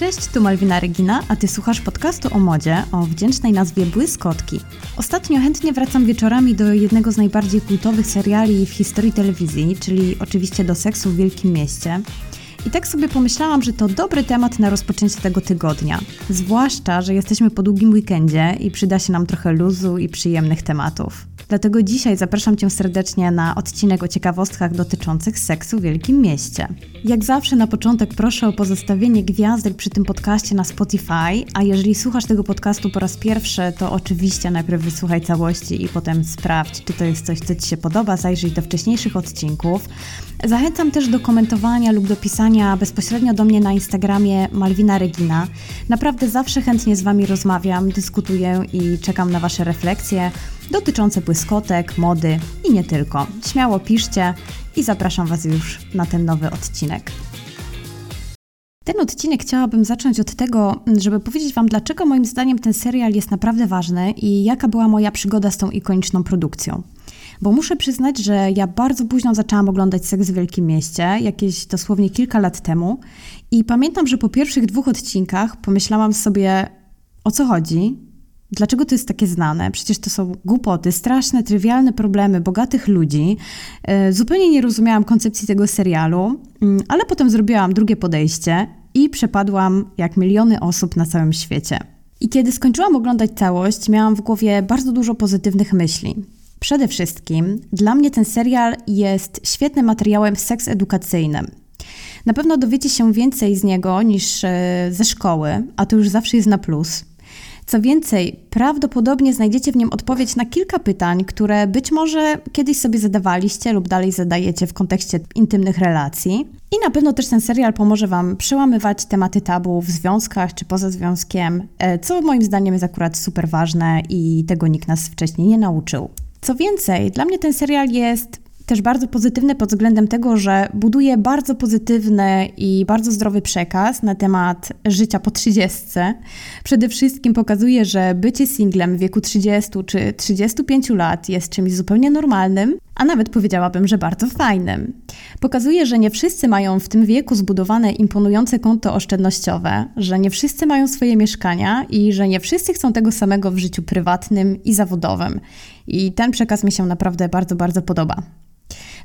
Cześć, tu Malwina Regina, a ty słuchasz podcastu o modzie o wdzięcznej nazwie Błyskotki. Ostatnio chętnie wracam wieczorami do jednego z najbardziej kultowych seriali w historii telewizji, czyli oczywiście do Seksu w Wielkim Mieście. I tak sobie pomyślałam, że to dobry temat na rozpoczęcie tego tygodnia. Zwłaszcza, że jesteśmy po długim weekendzie i przyda się nam trochę luzu i przyjemnych tematów. Dlatego dzisiaj zapraszam Cię serdecznie na odcinek o ciekawostkach dotyczących seksu w Wielkim Mieście. Jak zawsze na początek proszę o pozostawienie gwiazdek przy tym podcaście na Spotify, a jeżeli słuchasz tego podcastu po raz pierwszy, to oczywiście najpierw wysłuchaj całości i potem sprawdź, czy to jest coś, co Ci się podoba, zajrzyj do wcześniejszych odcinków. Zachęcam też do komentowania lub do pisania bezpośrednio do mnie na Instagramie Malwina Regina. Naprawdę zawsze chętnie z Wami rozmawiam, dyskutuję i czekam na Wasze refleksje dotyczące błyskotek, mody i nie tylko. Śmiało piszcie i zapraszam Was już na ten nowy odcinek. Ten odcinek chciałabym zacząć od tego, żeby powiedzieć Wam, dlaczego moim zdaniem ten serial jest naprawdę ważny i jaka była moja przygoda z tą ikoniczną produkcją. Bo muszę przyznać, że ja bardzo późno zaczęłam oglądać Seks w Wielkim Mieście, jakieś dosłownie kilka lat temu. I pamiętam, że po pierwszych dwóch odcinkach pomyślałam sobie, o co chodzi, Dlaczego to jest takie znane? Przecież to są głupoty, straszne, trywialne problemy bogatych ludzi. E, zupełnie nie rozumiałam koncepcji tego serialu, mm, ale potem zrobiłam drugie podejście i przepadłam jak miliony osób na całym świecie. I kiedy skończyłam oglądać całość, miałam w głowie bardzo dużo pozytywnych myśli. Przede wszystkim dla mnie ten serial jest świetnym materiałem seks edukacyjnym. Na pewno dowiecie się więcej z niego niż e, ze szkoły, a to już zawsze jest na plus. Co więcej, prawdopodobnie znajdziecie w nim odpowiedź na kilka pytań, które być może kiedyś sobie zadawaliście lub dalej zadajecie w kontekście intymnych relacji. I na pewno też ten serial pomoże Wam przełamywać tematy tabu w związkach czy poza związkiem, e, co moim zdaniem jest akurat super ważne i tego nikt nas wcześniej nie nauczył. Co więcej, dla mnie ten serial jest też bardzo pozytywny pod względem tego, że buduje bardzo pozytywny i bardzo zdrowy przekaz na temat życia po 30. Przede wszystkim pokazuje, że bycie singlem w wieku 30 czy 35 lat jest czymś zupełnie normalnym, a nawet powiedziałabym, że bardzo fajnym. Pokazuje, że nie wszyscy mają w tym wieku zbudowane imponujące konto oszczędnościowe, że nie wszyscy mają swoje mieszkania i że nie wszyscy chcą tego samego w życiu prywatnym i zawodowym. I ten przekaz mi się naprawdę bardzo, bardzo podoba.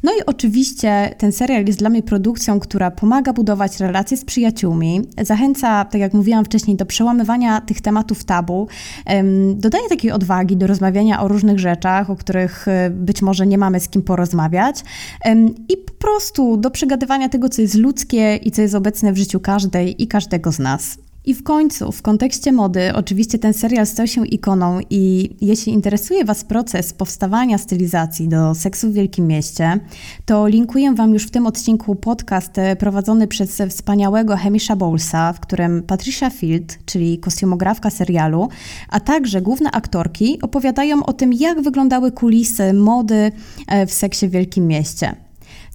No i oczywiście ten serial jest dla mnie produkcją, która pomaga budować relacje z przyjaciółmi, zachęca, tak jak mówiłam wcześniej, do przełamywania tych tematów tabu, dodaje takiej odwagi do rozmawiania o różnych rzeczach, o których e, być może nie mamy z kim porozmawiać i po prostu do przegadywania tego, co jest ludzkie i co jest obecne w życiu każdej i każdego z nas. I w końcu, w kontekście mody, oczywiście ten serial stał się ikoną i jeśli interesuje Was proces powstawania stylizacji do seksu w Wielkim Mieście, to linkuję Wam już w tym odcinku podcast prowadzony przez wspaniałego Hemisha Bowlesa, w którym Patricia Field, czyli kostiumografka serialu, a także główne aktorki opowiadają o tym, jak wyglądały kulisy mody e, w seksie w Wielkim Mieście.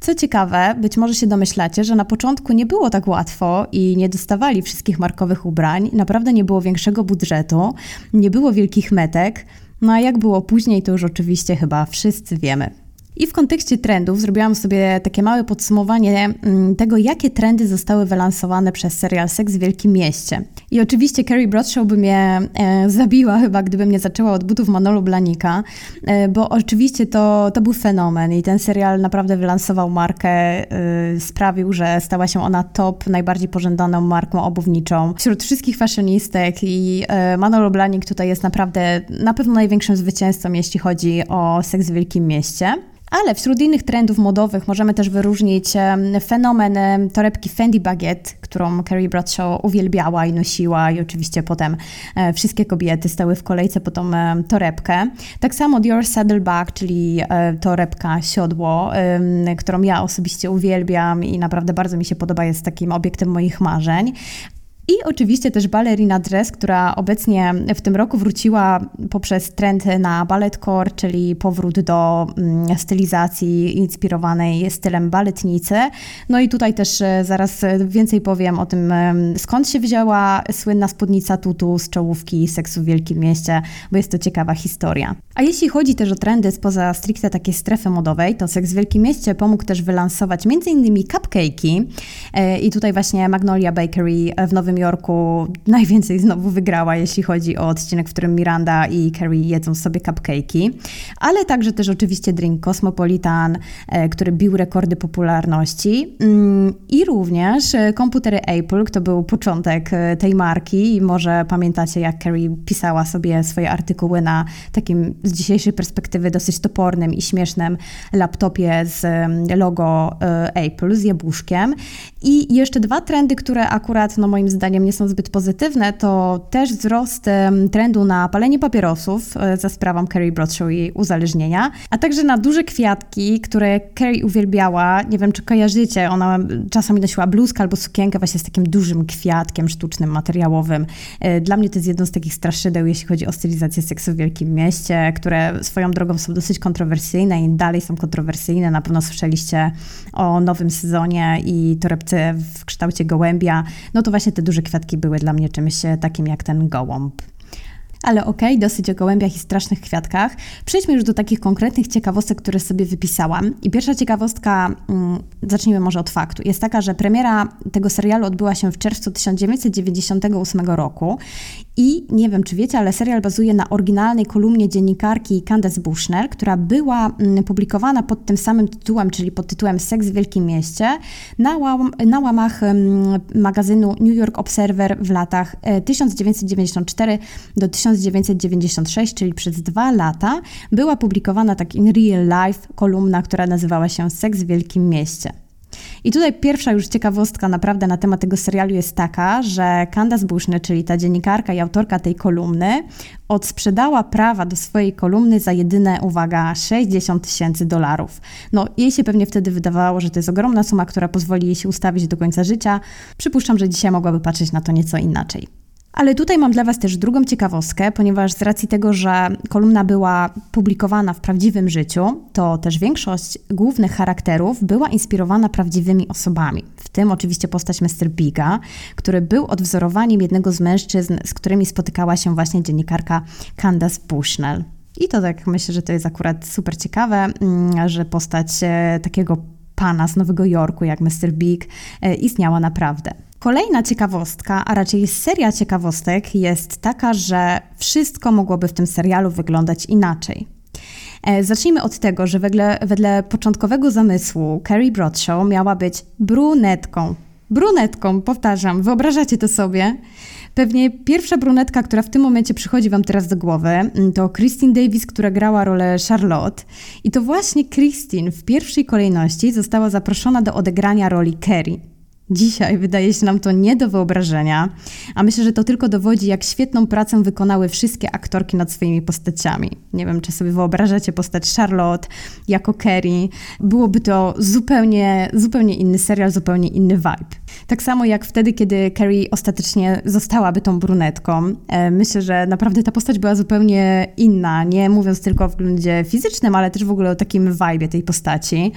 Co ciekawe, być może się domyślacie, że na początku nie było tak łatwo i nie dostawali wszystkich markowych ubrań, naprawdę nie było większego budżetu, nie było wielkich metek. No a jak było później, to już oczywiście chyba wszyscy wiemy. I w kontekście trendów zrobiłam sobie takie małe podsumowanie mm, tego, jakie trendy zostały wylansowane przez serial Seks w Wielkim Mieście. I oczywiście Carrie Bradshaw by mnie e, zabiła chyba, gdybym nie zaczęła od butów Manolu Blanika, e, bo oczywiście to, to był fenomen i ten serial naprawdę wylansował markę, e, sprawił, że stała się ona top, najbardziej pożądaną marką obuwniczą wśród wszystkich fashionistek i e, Manolo Blanik tutaj jest naprawdę na pewno największym zwycięzcą, jeśli chodzi o Seks w Wielkim Mieście. Ale wśród innych trendów modowych możemy też wyróżnić fenomen torebki Fendi Baguette, którą Carrie Bradshaw uwielbiała i nosiła i oczywiście potem e, wszystkie kobiety stały w kolejce po tą torebkę. Tak samo Dior Saddleback, czyli e, torebka siodło, którą ja osobiście uwielbiam i naprawdę bardzo mi się podoba, jest takim obiektem moich marzeń. I oczywiście też balerina dress, która obecnie w tym roku wróciła poprzez trend na balletcore, czyli powrót do mm, stylizacji inspirowanej stylem baletnicy. No i tutaj też e, zaraz więcej powiem o tym, skąd się wzięła słynna spódnica tutu z czołówki seksu w Wielkim Mieście, bo jest to ciekawa historia. A jeśli chodzi też o trendy spoza stricte takiej strefy modowej, to Seks w Wielkim Mieście pomógł też wylansować m.in. cupcake'i i tutaj właśnie Magnolia Bakery w Nowym Jorku najwięcej znowu wygrała, jeśli chodzi o odcinek, w którym Miranda i Carrie jedzą sobie cupcake'i, ale także też oczywiście drink Cosmopolitan, e, który bił rekordy popularności mm, i również e, komputery Apple, to był początek tej marki i może pamiętacie, jak Carrie pisała sobie swoje artykuły na takim z dzisiejszej perspektywy dosyć topornym i śmiesznym laptopie z logo e, Apple, z jabłuszkiem. I jeszcze dwa trendy, które akurat no moim zdaniem nie są zbyt pozytywne, to też wzrost trendu na palenie papierosów e, za sprawą Carrie Bradshaw i uzależnienia, a także na duże kwiatki, które Carrie uwielbiała. Nie wiem, czy kojarzycie, ona czasami nosiła bluzkę albo sukienkę właśnie z takim dużym kwiatkiem sztucznym, materiałowym. E, dla mnie to jest jedno z takich straszydeł, jeśli chodzi o stylizację seksu w Wielkim Mieście, które swoją drogą są dosyć kontrowersyjne i dalej są kontrowersyjne. Na pewno słyszeliście o nowym sezonie i torebce w kształcie gołębia. No to właśnie te duże kwiatki były dla mnie czymś takim jak ten gołąb. Ale okej, okay, dosyć o gołębiach i strasznych kwiatkach. Przejdźmy już do takich konkretnych ciekawostek, które sobie wypisałam. I pierwsza ciekawostka, mm, zacznijmy może od faktu, jest taka, że premiera tego serialu odbyła się w czerwcu 1998 roku i nie wiem, czy wiecie, ale serial bazuje na oryginalnej kolumnie dziennikarki Candace Bushnell, która była mm, publikowana pod tym samym tytułem, czyli pod tytułem Seks w Wielkim Mieście, na, łam, na łamach mm, magazynu New York Observer w latach 1994 e, do 1996, czyli przez dwa lata, była publikowana tak in real life kolumna, która nazywała się Seks w Wielkim Mieście. I tutaj pierwsza już ciekawostka naprawdę na temat tego serialu jest taka, że Candace Bushnell, czyli ta dziennikarka i autorka tej kolumny, odsprzedała prawa do swojej kolumny za jedyne, uwaga, 60 tysięcy dolarów. No, jej się pewnie wtedy wydawało, że to jest ogromna suma, która pozwoli jej się ustawić do końca życia. Przypuszczam, że dzisiaj mogłaby patrzeć na to nieco inaczej. Ale tutaj mam dla Was też drugą ciekawostkę, ponieważ z racji tego, że kolumna była publikowana w prawdziwym życiu, to też większość głównych charakterów była inspirowana prawdziwymi osobami. W tym oczywiście postać Mr. Biga, który był odwzorowaniem jednego z mężczyzn, z którymi spotykała się właśnie dziennikarka Candace Bushnell. I to tak myślę, że to jest akurat super ciekawe, mm, że postać e, takiego pana z Nowego Jorku, jak Mr. Big, e, istniała naprawdę. Kolejna ciekawostka, a raczej seria ciekawostek jest taka, że wszystko mogłoby w tym serialu wyglądać inaczej. E, zacznijmy od tego, że wedle, wedle początkowego zamysłu Carrie Bradshaw miała być brunetką. Brunetką, powtarzam, wyobrażacie to sobie? Pewnie pierwsza brunetka, która w tym momencie przychodzi Wam teraz do głowy, mm, to Christine Davis, która grała rolę Charlotte. I to właśnie Christine w pierwszej kolejności została zaproszona do odegrania roli Carrie. Dzisiaj wydaje się nam to nie do wyobrażenia, a myślę, że to tylko dowodzi, jak świetną pracę wykonały wszystkie aktorki nad swoimi postaciami. Nie wiem, czy sobie wyobrażacie postać Charlotte jako Kerry. Byłoby to zupełnie, zupełnie inny serial, zupełnie inny vibe. Tak samo jak wtedy, kiedy Carrie ostatecznie zostałaby tą brunetką. E, myślę, że naprawdę ta postać była zupełnie inna, nie mówiąc tylko o względzie fizycznym, ale też w ogóle o takim vibe tej postaci.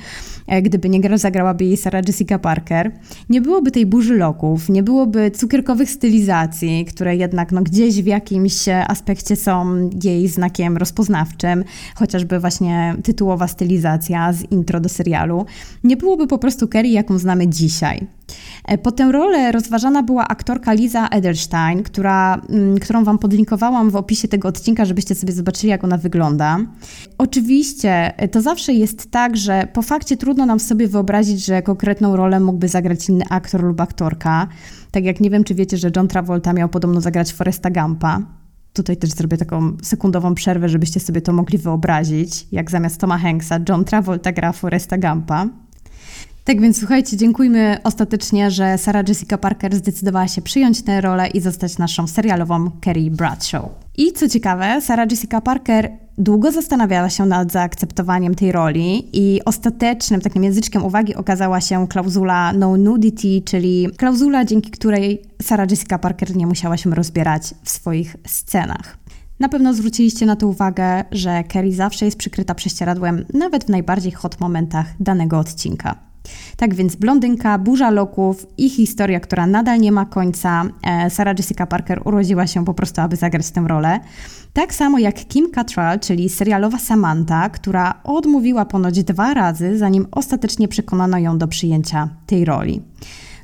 E, gdyby nie zagrałaby jej Sarah Jessica Parker. Nie byłoby tej burzy loków, nie byłoby cukierkowych stylizacji, które jednak no, gdzieś w jakimś aspekcie są jej znakiem rozpoznawczym, chociażby właśnie tytułowa stylizacja z intro do serialu. Nie byłoby po prostu Kerry, jaką znamy dzisiaj. E, po tę rolę rozważana była aktorka Liza Edelstein, która, mm, którą Wam podlinkowałam w opisie tego odcinka, żebyście sobie zobaczyli, jak ona wygląda. Oczywiście e, to zawsze jest tak, że po fakcie trudno nam sobie wyobrazić, że konkretną rolę mógłby zagrać inny aktor lub aktorka. Tak jak nie wiem, czy wiecie, że John Travolta miał podobno zagrać Foresta Gampa. Tutaj też zrobię taką sekundową przerwę, żebyście sobie to mogli wyobrazić, jak zamiast Toma Hanksa John Travolta gra Foresta Gampa. Tak więc słuchajcie, dziękujmy ostatecznie, że Sarah Jessica Parker zdecydowała się przyjąć tę rolę i zostać naszą serialową Kerry Bradshaw. I co ciekawe, Sarah Jessica Parker długo zastanawiała się nad zaakceptowaniem tej roli i ostatecznym takim języczkiem uwagi okazała się klauzula no nudity, czyli klauzula, dzięki której Sarah Jessica Parker nie musiała się rozbierać w swoich scenach. Na pewno zwróciliście na to uwagę, że Kerry zawsze jest przykryta prześcieradłem, nawet w najbardziej hot momentach danego odcinka. Tak więc Blondynka, Burza Loków i historia, która nadal nie ma końca. E, Sarah Jessica Parker urodziła się po prostu, aby zagrać tę rolę. Tak samo jak Kim Cattrall, czyli serialowa Samantha, która odmówiła ponoć dwa razy, zanim ostatecznie przekonano ją do przyjęcia tej roli.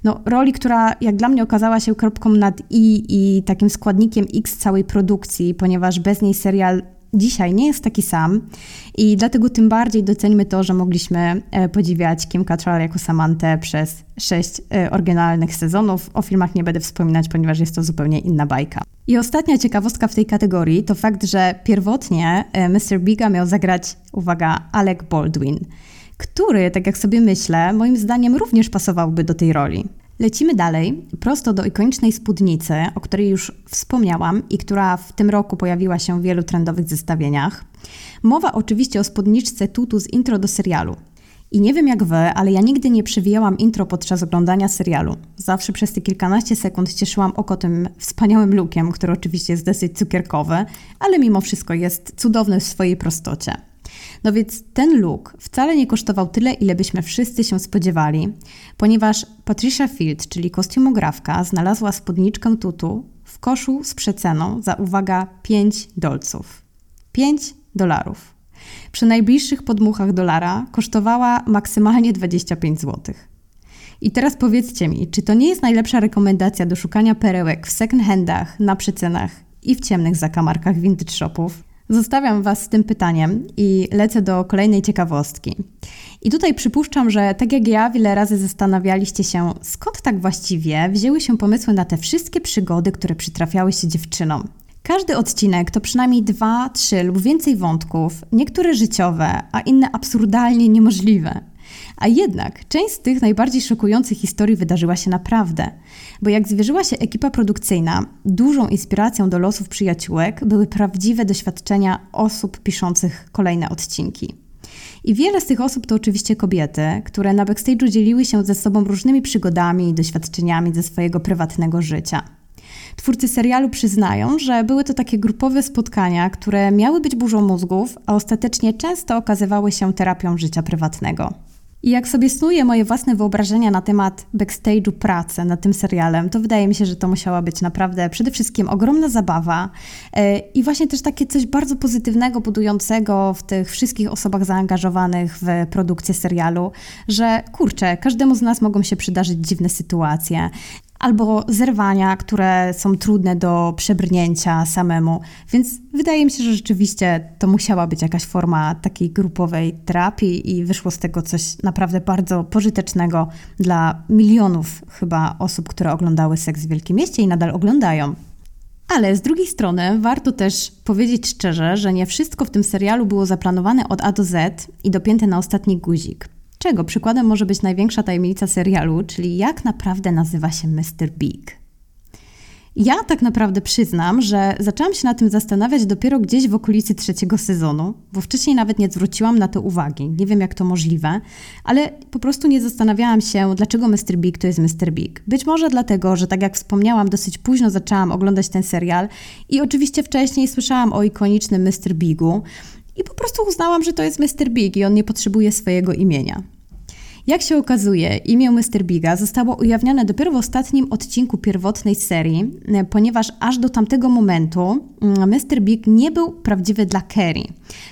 No, roli, która jak dla mnie okazała się kropką nad i i takim składnikiem X całej produkcji, ponieważ bez niej serial dzisiaj nie jest taki sam i dlatego tym bardziej docenimy to, że mogliśmy e, podziwiać Kim Cattrall jako Samantę przez sześć e, oryginalnych sezonów. O filmach nie będę wspominać, ponieważ jest to zupełnie inna bajka. I ostatnia ciekawostka w tej kategorii to fakt, że pierwotnie e, Mr. Biga miał zagrać, uwaga, Alec Baldwin, który, tak jak sobie myślę, moim zdaniem również pasowałby do tej roli. Lecimy dalej, prosto do ikonicznej spódnicy, o której już wspomniałam i która w tym roku pojawiła się w wielu trendowych zestawieniach. Mowa oczywiście o spódniczce Tutu z intro do serialu. I nie wiem jak wy, ale ja nigdy nie przewijałam intro podczas oglądania serialu. Zawsze przez te kilkanaście sekund cieszyłam oko tym wspaniałym lookiem, który oczywiście jest dosyć cukierkowy, ale mimo wszystko jest cudowny w swojej prostocie. No więc ten look wcale nie kosztował tyle, ile byśmy wszyscy się spodziewali, ponieważ Patricia Field, czyli kostiumografka, znalazła spódniczkę tutu w koszu z przeceną za, uwaga, 5 dolców. 5 dolarów. Przy najbliższych podmuchach dolara kosztowała maksymalnie 25 zł. I teraz powiedzcie mi, czy to nie jest najlepsza rekomendacja do szukania perełek w second handach, na przecenach i w ciemnych zakamarkach vintage shopów? Zostawiam Was z tym pytaniem i lecę do kolejnej ciekawostki. I tutaj przypuszczam, że tak jak ja, wiele razy zastanawialiście się, skąd tak właściwie wzięły się pomysły na te wszystkie przygody, które przytrafiały się dziewczynom. Każdy odcinek to przynajmniej dwa, trzy lub więcej wątków, niektóre życiowe, a inne absurdalnie niemożliwe. A jednak część z tych najbardziej szokujących historii wydarzyła się naprawdę. Bo jak zwierzyła się ekipa produkcyjna, dużą inspiracją do losów przyjaciółek były prawdziwe doświadczenia osób piszących kolejne odcinki. I wiele z tych osób to oczywiście kobiety, które na backstage'u dzieliły się ze sobą różnymi przygodami i doświadczeniami ze swojego prywatnego życia. Twórcy serialu przyznają, że były to takie grupowe spotkania, które miały być burzą mózgów, a ostatecznie często okazywały się terapią życia prywatnego. I jak sobie snuję moje własne wyobrażenia na temat backstage'u pracy nad tym serialem, to wydaje mi się, że to musiała być naprawdę przede wszystkim ogromna zabawa e, i właśnie też takie coś bardzo pozytywnego, budującego w tych wszystkich osobach zaangażowanych w produkcję serialu, że kurczę, każdemu z nas mogą się przydarzyć dziwne sytuacje albo zerwania, które są trudne do przebrnięcia samemu. Więc wydaje mi się, że rzeczywiście to musiała być jakaś forma takiej grupowej terapii i wyszło z tego coś naprawdę bardzo pożytecznego dla milionów chyba osób, które oglądały Seks w Wielkim Mieście i nadal oglądają. Ale z drugiej strony warto też powiedzieć szczerze, że nie wszystko w tym serialu było zaplanowane od A do Z i dopięte na ostatni guzik. Czego przykładem może być największa tajemnica serialu, czyli jak naprawdę nazywa się Mr. Big. Ja tak naprawdę przyznam, że zaczęłam się na tym zastanawiać dopiero gdzieś w okolicy trzeciego sezonu, bo wcześniej nawet nie zwróciłam na to uwagi. Nie wiem, jak to możliwe, ale po prostu nie zastanawiałam się, dlaczego Mr. Big to jest Mr. Big. Być może dlatego, że tak jak wspomniałam, dosyć późno zaczęłam oglądać ten serial i oczywiście wcześniej słyszałam o ikonicznym Mr. Bigu, i po prostu uznałam, że to jest Mr. Big i on nie potrzebuje swojego imienia. Jak się okazuje, imię Mr. Biga zostało ujawnione dopiero w ostatnim odcinku pierwotnej serii, ponieważ aż do tamtego momentu Mr. Mm, Big nie był prawdziwy dla Kerry.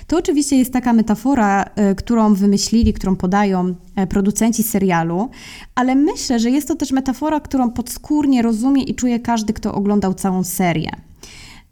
To oczywiście jest taka metafora, e, którą wymyślili, którą podają e, producenci serialu, ale myślę, że jest to też metafora, którą podskórnie rozumie i czuje każdy, kto oglądał całą serię.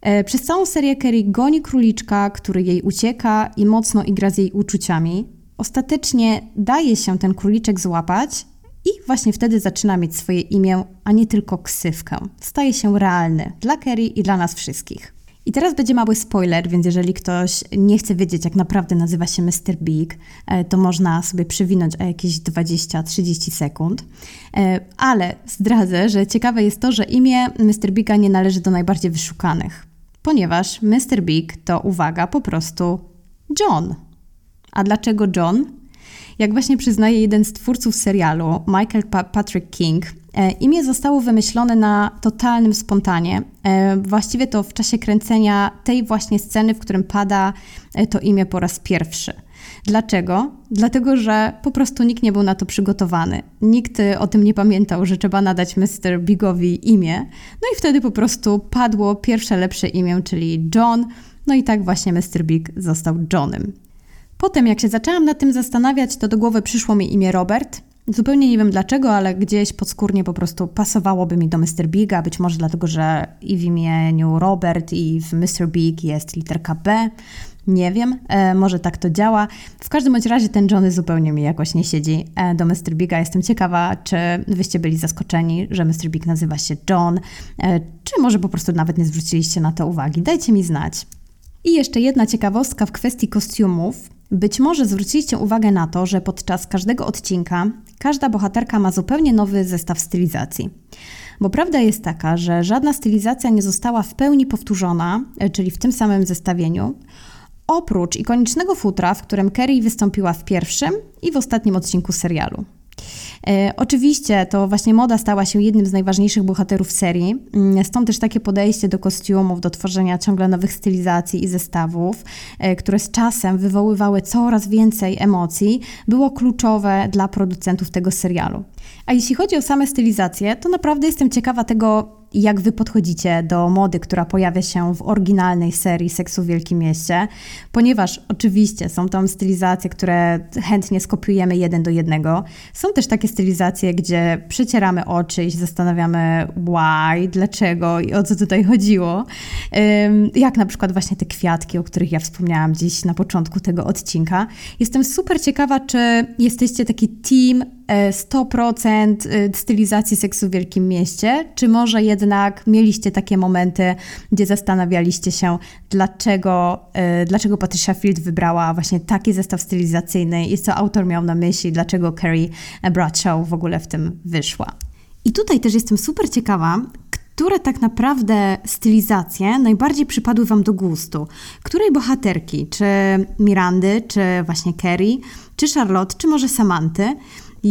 E, przez całą serię Kerry goni króliczka, który jej ucieka i mocno igra z jej uczuciami. Ostatecznie daje się ten króliczek złapać i właśnie wtedy zaczyna mieć swoje imię, a nie tylko ksywkę. Staje się realny dla Kerry i dla nas wszystkich. I teraz będzie mały spoiler, więc jeżeli ktoś nie chce wiedzieć, jak naprawdę nazywa się Mr. Big, e, to można sobie przewinąć o jakieś 20-30 sekund. E, ale zdradzę, że ciekawe jest to, że imię Mr. Biga nie należy do najbardziej wyszukanych ponieważ Mr. Big to, uwaga, po prostu John. A dlaczego John? Jak właśnie przyznaje jeden z twórców serialu, Michael pa Patrick King, e, imię zostało wymyślone na totalnym spontanie. E, właściwie to w czasie kręcenia tej właśnie sceny, w którym pada e, to imię po raz pierwszy. Dlaczego? Dlatego, że po prostu nikt nie był na to przygotowany. Nikt o tym nie pamiętał, że trzeba nadać Mr. Bigowi imię. No i wtedy po prostu padło pierwsze lepsze imię, czyli John. No i tak właśnie Mr. Big został Johnem. Potem, jak się zaczęłam nad tym zastanawiać, to do głowy przyszło mi imię Robert. Zupełnie nie wiem dlaczego, ale gdzieś podskórnie po prostu pasowałoby mi do Mr. Biga, być może dlatego, że i w imieniu Robert, i w Mr. Big jest literka B. Nie wiem, e, może tak to działa. W każdym bądź razie ten Johnny zupełnie mi jakoś nie siedzi e, do Mr. Biga. Jestem ciekawa, czy wyście byli zaskoczeni, że Mr. Big nazywa się John, e, czy może po prostu nawet nie zwróciliście na to uwagi. Dajcie mi znać. I jeszcze jedna ciekawostka w kwestii kostiumów. Być może zwróciliście uwagę na to, że podczas każdego odcinka każda bohaterka ma zupełnie nowy zestaw stylizacji. Bo prawda jest taka, że żadna stylizacja nie została w pełni powtórzona, e, czyli w tym samym zestawieniu, oprócz ikonicznego futra, w którym Kerry wystąpiła w pierwszym i w ostatnim odcinku serialu. E, oczywiście to właśnie moda stała się jednym z najważniejszych bohaterów serii, mm, stąd też takie podejście do kostiumów, do tworzenia ciągle nowych stylizacji i zestawów, e, które z czasem wywoływały coraz więcej emocji, było kluczowe dla producentów tego serialu. A jeśli chodzi o same stylizacje, to naprawdę jestem ciekawa tego, jak wy podchodzicie do mody, która pojawia się w oryginalnej serii Seksu w Wielkim Mieście, ponieważ oczywiście są tam stylizacje, które chętnie skopiujemy jeden do jednego. Są też takie stylizacje, gdzie przecieramy oczy i się zastanawiamy why, dlaczego i o co tutaj chodziło. Jak na przykład właśnie te kwiatki, o których ja wspomniałam dziś na początku tego odcinka. Jestem super ciekawa, czy jesteście taki team 100% e, e, stylizacji seksu w Wielkim Mieście, czy może jednak mieliście takie momenty, gdzie zastanawialiście się, dlaczego, e, dlaczego Patricia Field wybrała właśnie taki zestaw stylizacyjny i co autor miał na myśli, dlaczego Carrie Bradshaw w ogóle w tym wyszła. I tutaj też jestem super ciekawa, które tak naprawdę stylizacje najbardziej przypadły Wam do gustu? Której bohaterki? Czy Mirandy, czy właśnie Carrie, czy Charlotte, czy może Samanty?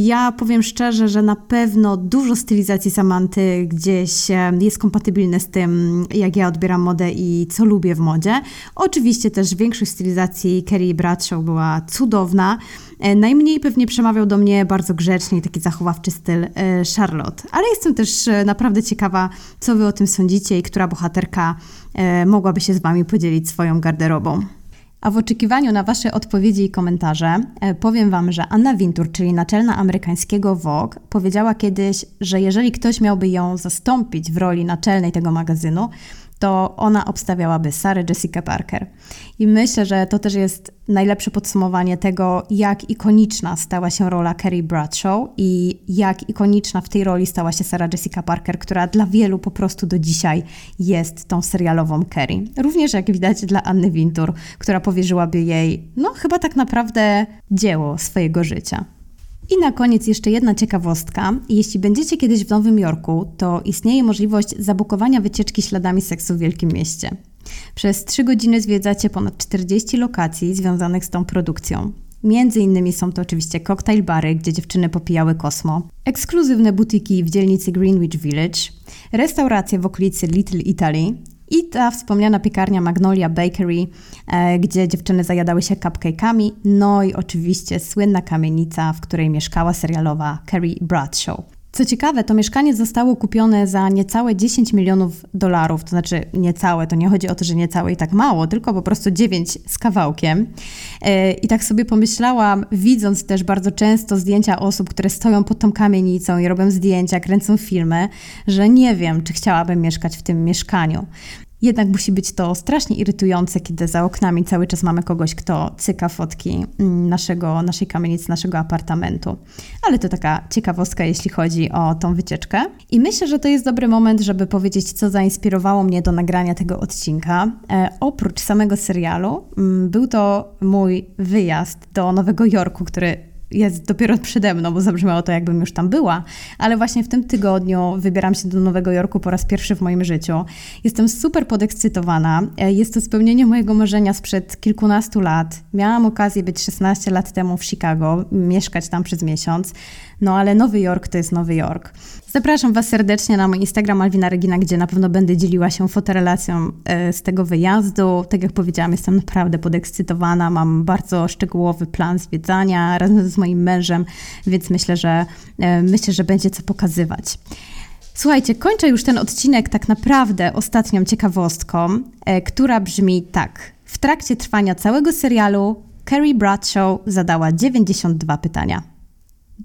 Ja powiem szczerze, że na pewno dużo stylizacji Samanty gdzieś e, jest kompatybilne z tym, jak ja odbieram modę i co lubię w modzie. Oczywiście też większość stylizacji Kerry Bradshaw była cudowna. E, najmniej pewnie przemawiał do mnie bardzo grzecznie taki zachowawczy styl e, Charlotte. Ale jestem też naprawdę ciekawa, co wy o tym sądzicie i która bohaterka mogłaby się z wami podzielić swoją garderobą. A w oczekiwaniu na Wasze odpowiedzi i komentarze e, powiem Wam, że Anna Wintour, czyli naczelna amerykańskiego Vogue, powiedziała kiedyś, że jeżeli ktoś miałby ją zastąpić w roli naczelnej tego magazynu, to ona obstawiałaby Sarah Jessica Parker. I myślę, że to też jest najlepsze podsumowanie tego, jak ikoniczna stała się rola Carrie Bradshaw i jak ikoniczna w tej roli stała się Sarah Jessica Parker, która dla wielu po prostu do dzisiaj jest tą serialową Carrie. Również jak widać dla Anny Wintour, która powierzyłaby jej, no chyba tak naprawdę dzieło swojego życia. I na koniec jeszcze jedna ciekawostka. Jeśli będziecie kiedyś w Nowym Jorku, to istnieje możliwość zabukowania wycieczki śladami seksu w Wielkim Mieście. Przez 3 godziny zwiedzacie ponad 40 lokacji związanych z tą produkcją. Między innymi są to oczywiście cocktail bary, gdzie dziewczyny popijały kosmo, ekskluzywne butiki w dzielnicy Greenwich Village, restauracje w okolicy Little Italy, i ta wspomniana piekarnia Magnolia Bakery, e, gdzie dziewczyny zajadały się cupcake'ami, no i oczywiście słynna kamienica, w której mieszkała serialowa Carrie Bradshaw. Co ciekawe, to mieszkanie zostało kupione za niecałe 10 milionów dolarów, to znaczy niecałe, to nie chodzi o to, że niecałe i tak mało, tylko po prostu 9 z kawałkiem. E, I tak sobie pomyślałam, widząc też bardzo często zdjęcia osób, które stoją pod tą kamienicą i robią zdjęcia, kręcą filmy, że nie wiem, czy chciałabym mieszkać w tym mieszkaniu. Jednak musi być to strasznie irytujące, kiedy za oknami cały czas mamy kogoś, kto cyka fotki mm, naszego, naszej kamienicy, naszego apartamentu. Ale to taka ciekawostka, jeśli chodzi o tą wycieczkę. I myślę, że to jest dobry moment, żeby powiedzieć, co zainspirowało mnie do nagrania tego odcinka. E, oprócz samego serialu, m, mm, był to mój wyjazd do Nowego Jorku, który jest dopiero przede mną, bo zabrzmiało to, jakbym już tam była, ale właśnie w tym tygodniu wybieram się do Nowego Jorku po raz pierwszy w moim życiu. Jestem super podekscytowana. E, jest to spełnienie mojego marzenia sprzed kilkunastu lat. Miałam okazję być 16 lat temu w Chicago, mieszkać tam przez miesiąc, no ale Nowy Jork to jest Nowy Jork. Zapraszam Was serdecznie na mój Instagram Alwina Regina, gdzie na pewno będę dzieliła się fotorelacją e, z tego wyjazdu. Tak jak powiedziałam, jestem naprawdę podekscytowana. Mam bardzo szczegółowy plan zwiedzania razem z moim mężem, więc myślę, że e, myślę, że będzie co pokazywać. Słuchajcie, kończę już ten odcinek tak naprawdę ostatnią ciekawostką, e, która brzmi tak. W trakcie trwania całego serialu Carrie Bradshaw zadała 92 pytania.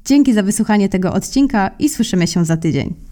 Dzięki za wysłuchanie tego odcinka i słyszymy się za tydzień.